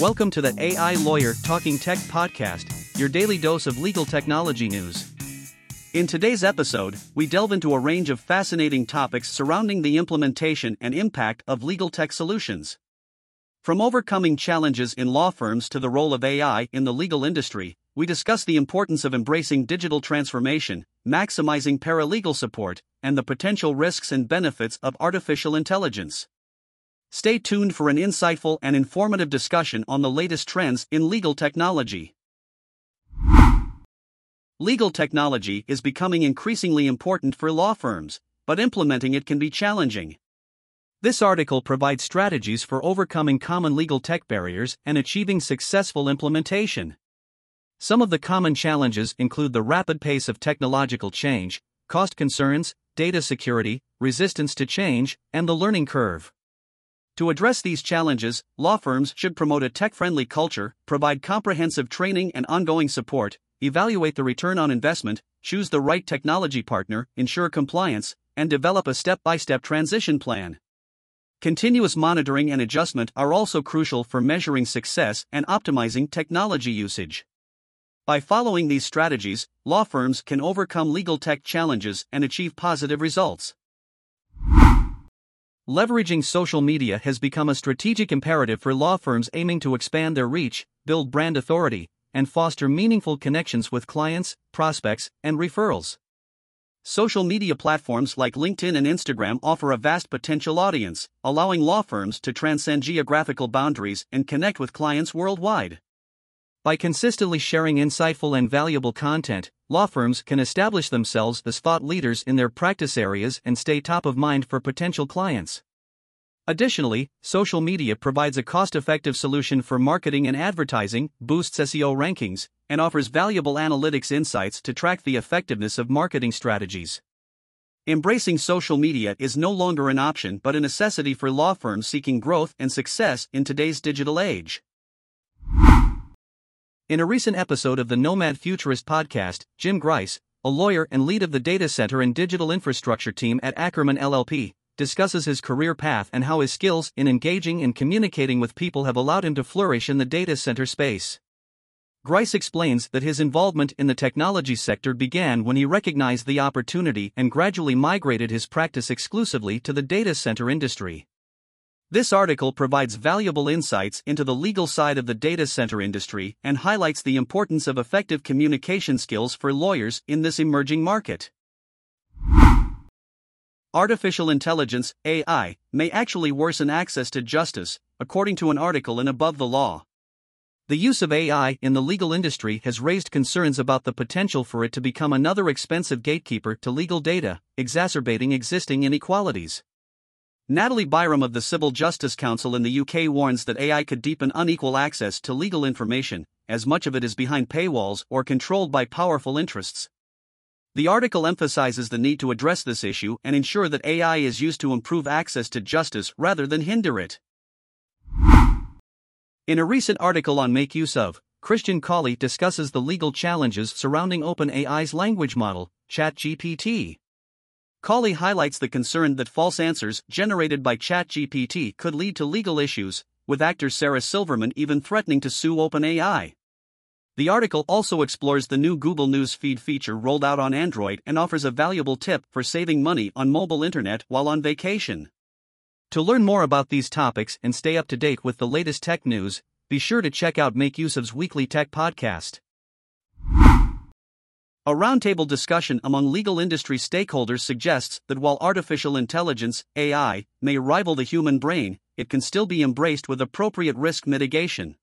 Welcome to the AI Lawyer Talking Tech podcast, your daily dose of legal technology news. In today's episode, we delve into a range of fascinating topics surrounding the implementation and impact of legal tech solutions. From overcoming challenges in law firms to the role of AI in the legal industry, we discuss the importance of embracing digital transformation, maximizing paralegal support, and the potential risks and benefits of artificial intelligence. Stay tuned for an insightful and informative discussion on the latest trends in legal technology. Legal technology is becoming increasingly important for law firms, but implementing it can be challenging. This article provides strategies for overcoming common legal tech barriers and achieving successful implementation. Some of the common challenges include the rapid pace of technological change, cost concerns, data security, resistance to change, and the learning curve. To address these challenges, law firms should promote a tech friendly culture, provide comprehensive training and ongoing support, evaluate the return on investment, choose the right technology partner, ensure compliance, and develop a step by step transition plan. Continuous monitoring and adjustment are also crucial for measuring success and optimizing technology usage. By following these strategies, law firms can overcome legal tech challenges and achieve positive results. Leveraging social media has become a strategic imperative for law firms aiming to expand their reach, build brand authority, and foster meaningful connections with clients, prospects, and referrals. Social media platforms like LinkedIn and Instagram offer a vast potential audience, allowing law firms to transcend geographical boundaries and connect with clients worldwide. By consistently sharing insightful and valuable content, law firms can establish themselves as thought leaders in their practice areas and stay top of mind for potential clients. Additionally, social media provides a cost effective solution for marketing and advertising, boosts SEO rankings, and offers valuable analytics insights to track the effectiveness of marketing strategies. Embracing social media is no longer an option but a necessity for law firms seeking growth and success in today's digital age. In a recent episode of the Nomad Futurist podcast, Jim Grice, a lawyer and lead of the data center and digital infrastructure team at Akerman LLP, discusses his career path and how his skills in engaging and communicating with people have allowed him to flourish in the data center space. Grice explains that his involvement in the technology sector began when he recognized the opportunity and gradually migrated his practice exclusively to the data center industry. This article provides valuable insights into the legal side of the data center industry and highlights the importance of effective communication skills for lawyers in this emerging market. Artificial intelligence, AI, may actually worsen access to justice, according to an article in Above the Law. The use of AI in the legal industry has raised concerns about the potential for it to become another expensive gatekeeper to legal data, exacerbating existing inequalities. Natalie Byrom of the Civil Justice Council in the UK warns that AI could deepen unequal access to legal information, as much of it is behind paywalls or controlled by powerful interests. The article emphasizes the need to address this issue and ensure that AI is used to improve access to justice rather than hinder it. In a recent article on MakeUseOf, Christian Cawley discusses the legal challenges surrounding OpenAI's language model, ChatGPT. Cawley highlights the concern that false answers generated by ChatGPT could lead to legal issues, with actor Sarah Silverman even threatening to sue OpenAI. The article also explores the new Google News Feed feature rolled out on Android and offers a valuable tip for saving money on mobile internet while on vacation. To learn more about these topics and stay up to date with the latest tech news, be sure to check out MakeUseOf's weekly tech podcast. A roundtable discussion among legal industry stakeholders suggests that while artificial intelligence, AI, may rival the human brain, it can still be embraced with appropriate risk mitigation.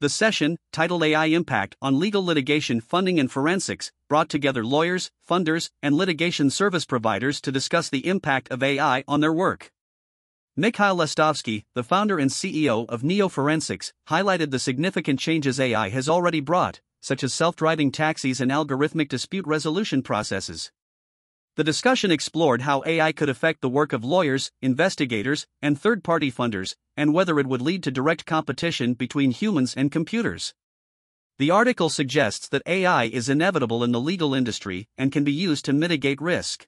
The session, titled AI Impact on Legal Litigation Funding and Forensics, brought together lawyers, funders, and litigation service providers to discuss the impact of AI on their work. Mikhail Lastovsky, the founder and CEO of Neo Forensics, highlighted the significant changes AI has already brought, such as self driving taxis and algorithmic dispute resolution processes. The discussion explored how AI could affect the work of lawyers, investigators, and third party funders, and whether it would lead to direct competition between humans and computers. The article suggests that AI is inevitable in the legal industry and can be used to mitigate risk.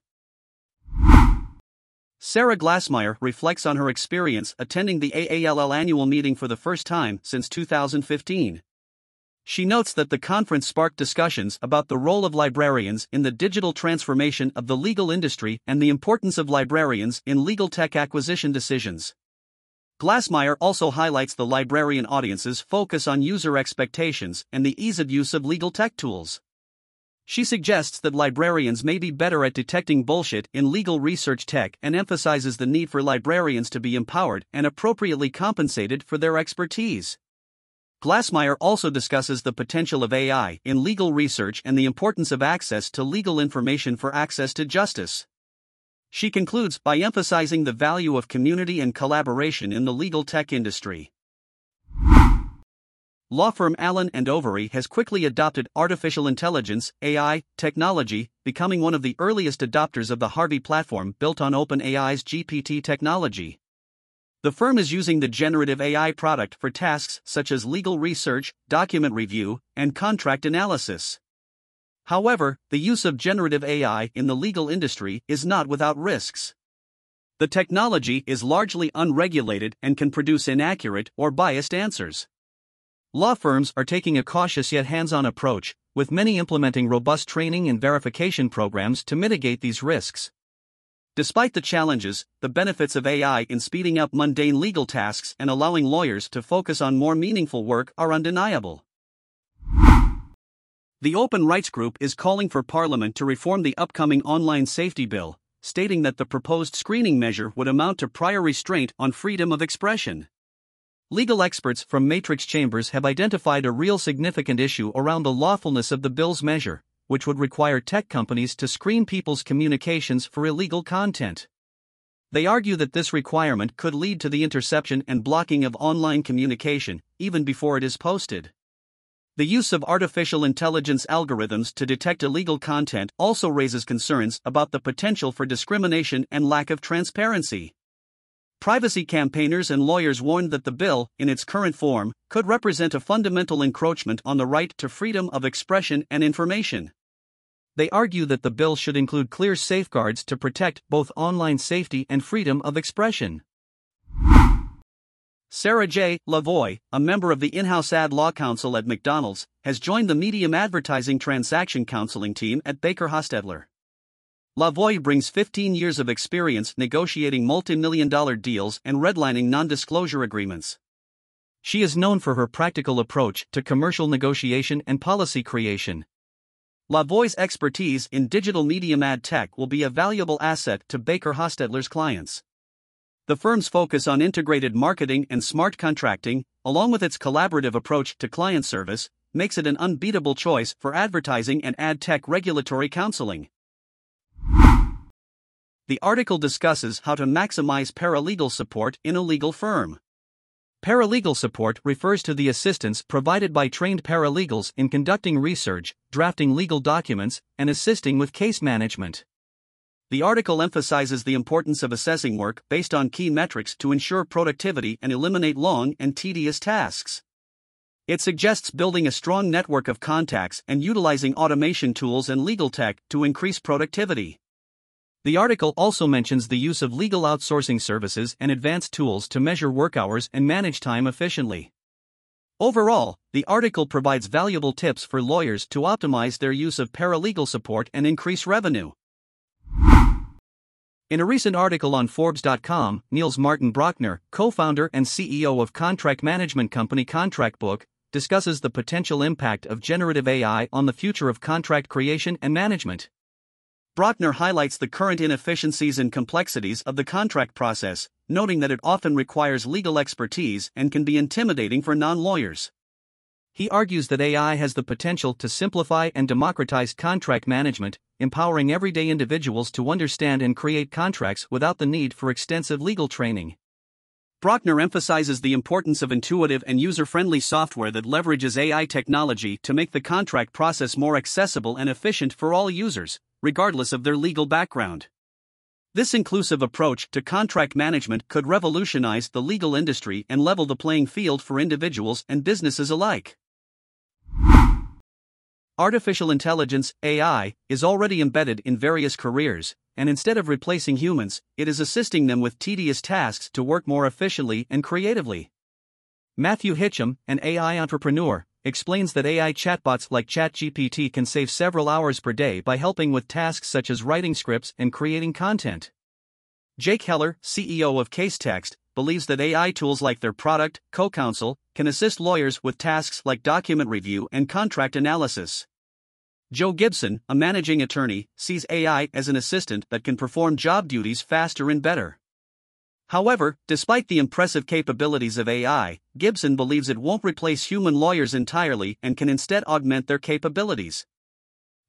Sarah Glassmeyer reflects on her experience attending the AALL annual meeting for the first time since 2015. She notes that the conference sparked discussions about the role of librarians in the digital transformation of the legal industry and the importance of librarians in legal tech acquisition decisions. Glassmeyer also highlights the librarian audience's focus on user expectations and the ease of use of legal tech tools. She suggests that librarians may be better at detecting bullshit in legal research tech and emphasizes the need for librarians to be empowered and appropriately compensated for their expertise. Glassmeyer also discusses the potential of AI in legal research and the importance of access to legal information for access to justice. She concludes by emphasizing the value of community and collaboration in the legal tech industry. Law firm Allen and Overy has quickly adopted artificial intelligence (AI) technology, becoming one of the earliest adopters of the Harvey platform built on OpenAI's GPT technology. The firm is using the generative AI product for tasks such as legal research, document review, and contract analysis. However, the use of generative AI in the legal industry is not without risks. The technology is largely unregulated and can produce inaccurate or biased answers. Law firms are taking a cautious yet hands on approach, with many implementing robust training and verification programs to mitigate these risks. Despite the challenges, the benefits of AI in speeding up mundane legal tasks and allowing lawyers to focus on more meaningful work are undeniable. The Open Rights Group is calling for Parliament to reform the upcoming online safety bill, stating that the proposed screening measure would amount to prior restraint on freedom of expression. Legal experts from Matrix Chambers have identified a real significant issue around the lawfulness of the bill's measure which would require tech companies to screen people's communications for illegal content. They argue that this requirement could lead to the interception and blocking of online communication, even before it is posted. The use of artificial intelligence algorithms to detect illegal content also raises concerns about the potential for discrimination and lack of transparency. Privacy campaigners and lawyers warned that the bill, in its current form, could represent a fundamental encroachment on the right to freedom of expression and information. They argue that the bill should include clear safeguards to protect both online safety and freedom of expression. Sarah J. Lavoie, a member of the in house ad law counsel at McDonald's, has joined the medium advertising transaction counseling team at Baker Hostetler. Lavoie brings 15 years of experience negotiating multi million dollar deals and redlining non disclosure agreements. She is known for her practical approach to commercial negotiation and policy creation. Lavoie's expertise in digital medium ad tech will be a valuable asset to Baker Hostetler's clients. The firm's focus on integrated marketing and smart contracting, along with its collaborative approach to client service, makes it an unbeatable choice for advertising and ad tech regulatory counseling. The article discusses how to maximize paralegal support in a legal firm. Paralegal support refers to the assistance provided by trained paralegals in conducting research, drafting legal documents, and assisting with case management. The article emphasizes the importance of assessing work based on key metrics to ensure productivity and eliminate long and tedious tasks. It suggests building a strong network of contacts and utilizing automation tools and legal tech to increase productivity. The article also mentions the use of legal outsourcing services and advanced tools to measure work hours and manage time efficiently. Overall, the article provides valuable tips for lawyers to optimize their use of paralegal support and increase revenue. In a recent article on Forbes.com, Niels Martin Brøchner, co founder and CEO of contract management company ContractBook, discusses the potential impact of generative AI on the future of contract creation and management. Brøchner highlights the current inefficiencies and complexities of the contract process, noting that it often requires legal expertise and can be intimidating for non lawyers. He argues that AI has the potential to simplify and democratize contract management, empowering everyday individuals to understand and create contracts without the need for extensive legal training. Brøchner emphasizes the importance of intuitive and user friendly software that leverages AI technology to make the contract process more accessible and efficient for all users, regardless of their legal background. This inclusive approach to contract management could revolutionize the legal industry and level the playing field for individuals and businesses alike. Artificial intelligence, AI, is already embedded in various careers, and instead of replacing humans, it is assisting them with tedious tasks to work more efficiently and creatively. Matthew Hitchum, an AI entrepreneur, explains that AI chatbots like ChatGPT can save several hours per day by helping with tasks such as writing scripts and creating content. Jake Heller, CEO of Casetext, believes that AI tools like their product, CoCounsel, can assist lawyers with tasks like document review and contract analysis. Joe Gibson, a managing attorney, sees AI as an assistant that can perform job duties faster and better. However, despite the impressive capabilities of AI, Gibson believes it won't replace human lawyers entirely and can instead augment their capabilities.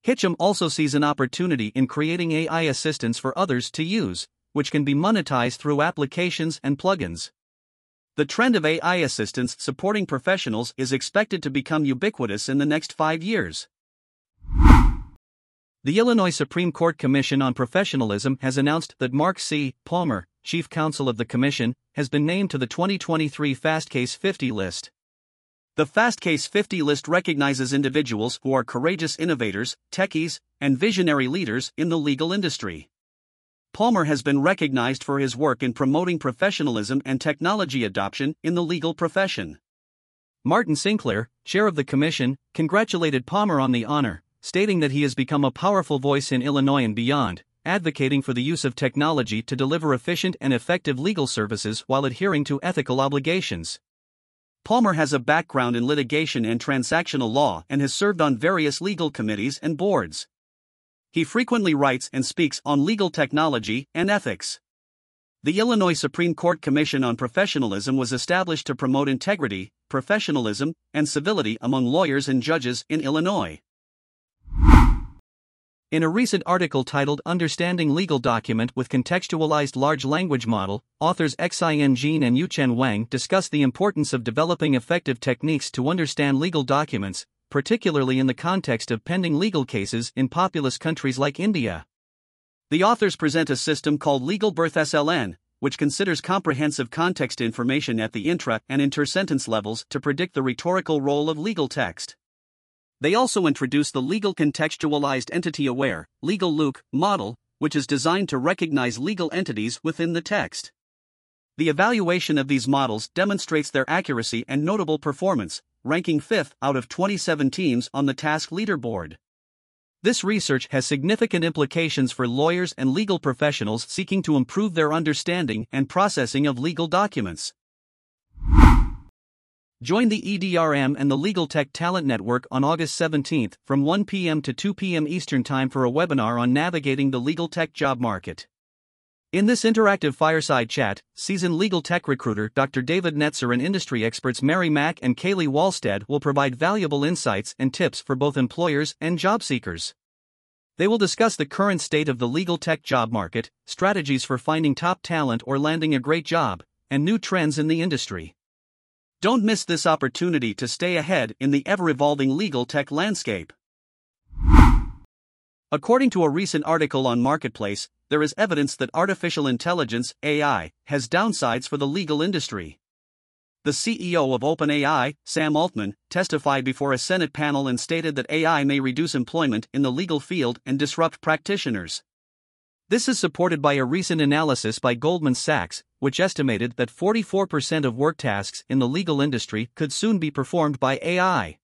Hitchum also sees an opportunity in creating AI assistance for others to use, which can be monetized through applications and plugins. The trend of AI assistance supporting professionals is expected to become ubiquitous in the next five years. The Illinois Supreme Court Commission on Professionalism has announced that Mark C. Palmer, Chief Counsel of the Commission, has been named to the 2023 Fastcase 50 list. The Fastcase 50 list recognizes individuals who are courageous innovators, techies, and visionary leaders in the legal industry. Palmer has been recognized for his work in promoting professionalism and technology adoption in the legal profession. Martin Sinclair, chair of the commission, congratulated Palmer on the honor, stating that he has become a powerful voice in Illinois and beyond, advocating for the use of technology to deliver efficient and effective legal services while adhering to ethical obligations. Palmer has a background in litigation and transactional law and has served on various legal committees and boards. He frequently writes and speaks on legal technology and ethics. The Illinois Supreme Court Commission on Professionalism was established to promote integrity, professionalism, and civility among lawyers and judges in Illinois. In a recent article titled Understanding Legal Document with Contextualized Large Language Model, authors Xian Jin and Yuchen Wang discuss the importance of developing effective techniques to understand legal documents, particularly in the context of pending legal cases in populous countries like India. The authors present a system called Legal BERT SLN, which considers comprehensive context information at the intra and inter sentence levels to predict the rhetorical role of legal text. They also introduce the Legal Contextualized Entity Aware Legal LUKE model, which is designed to recognize legal entities within the text. The evaluation of these models demonstrates their accuracy and notable performance, ranking fifth out of 27 teams on the task leaderboard. This research has significant implications for lawyers and legal professionals seeking to improve their understanding and processing of legal documents. Join the EDRM and the Legal Tech Talent Network on August 17 from 1 p.m. to 2 p.m. Eastern Time for a webinar on navigating the legal tech job market. In this interactive fireside chat, seasoned legal tech recruiter Dr. David Netzer and industry experts Mary Mack and Kaylee Walstad will provide valuable insights and tips for both employers and job seekers. They will discuss the current state of the legal tech job market, strategies for finding top talent or landing a great job, and new trends in the industry. Don't miss this opportunity to stay ahead in the ever evolving legal tech landscape. According to a recent article on Marketplace, there is evidence that artificial intelligence AI has downsides for the legal industry. The CEO of OpenAI, Sam Altman, testified before a Senate panel and stated that AI may reduce employment in the legal field and disrupt practitioners. This is supported by a recent analysis by Goldman Sachs, which estimated that 44% of work tasks in the legal industry could soon be performed by AI.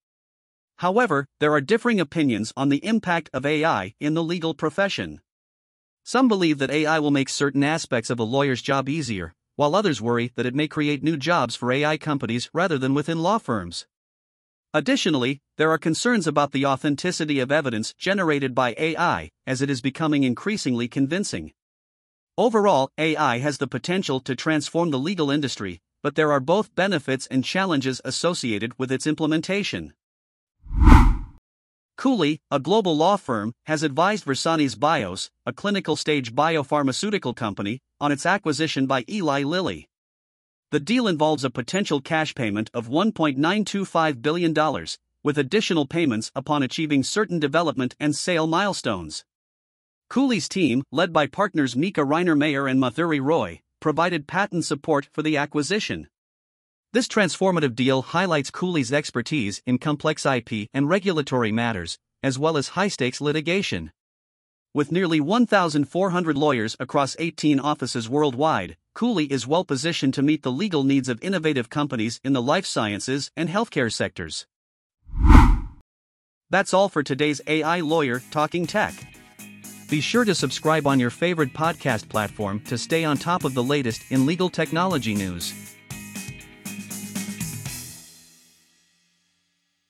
However, there are differing opinions on the impact of AI in the legal profession. Some believe that AI will make certain aspects of a lawyer's job easier, while others worry that it may create new jobs for AI companies rather than within law firms. Additionally, there are concerns about the authenticity of evidence generated by AI, as it is becoming increasingly convincing. Overall, AI has the potential to transform the legal industry, but there are both benefits and challenges associated with its implementation. Cooley, a global law firm, has advised Versanis Bios, a clinical stage biopharmaceutical company, on its acquisition by Eli Lilly. The deal involves a potential cash payment of $1.925 billion, with additional payments upon achieving certain development and sale milestones. Cooley's team, led by partners Mika Reiner Mayer and Mathuri Roy, provided patent support for the acquisition. This transformative deal highlights Cooley's expertise in complex IP and regulatory matters, as well as high stakes litigation. With nearly 1,400 lawyers across 18 offices worldwide, Cooley is well positioned to meet the legal needs of innovative companies in the life sciences and healthcare sectors. That's all for today's AI Lawyer Talking Tech. Be sure to subscribe on your favorite podcast platform to stay on top of the latest in legal technology news.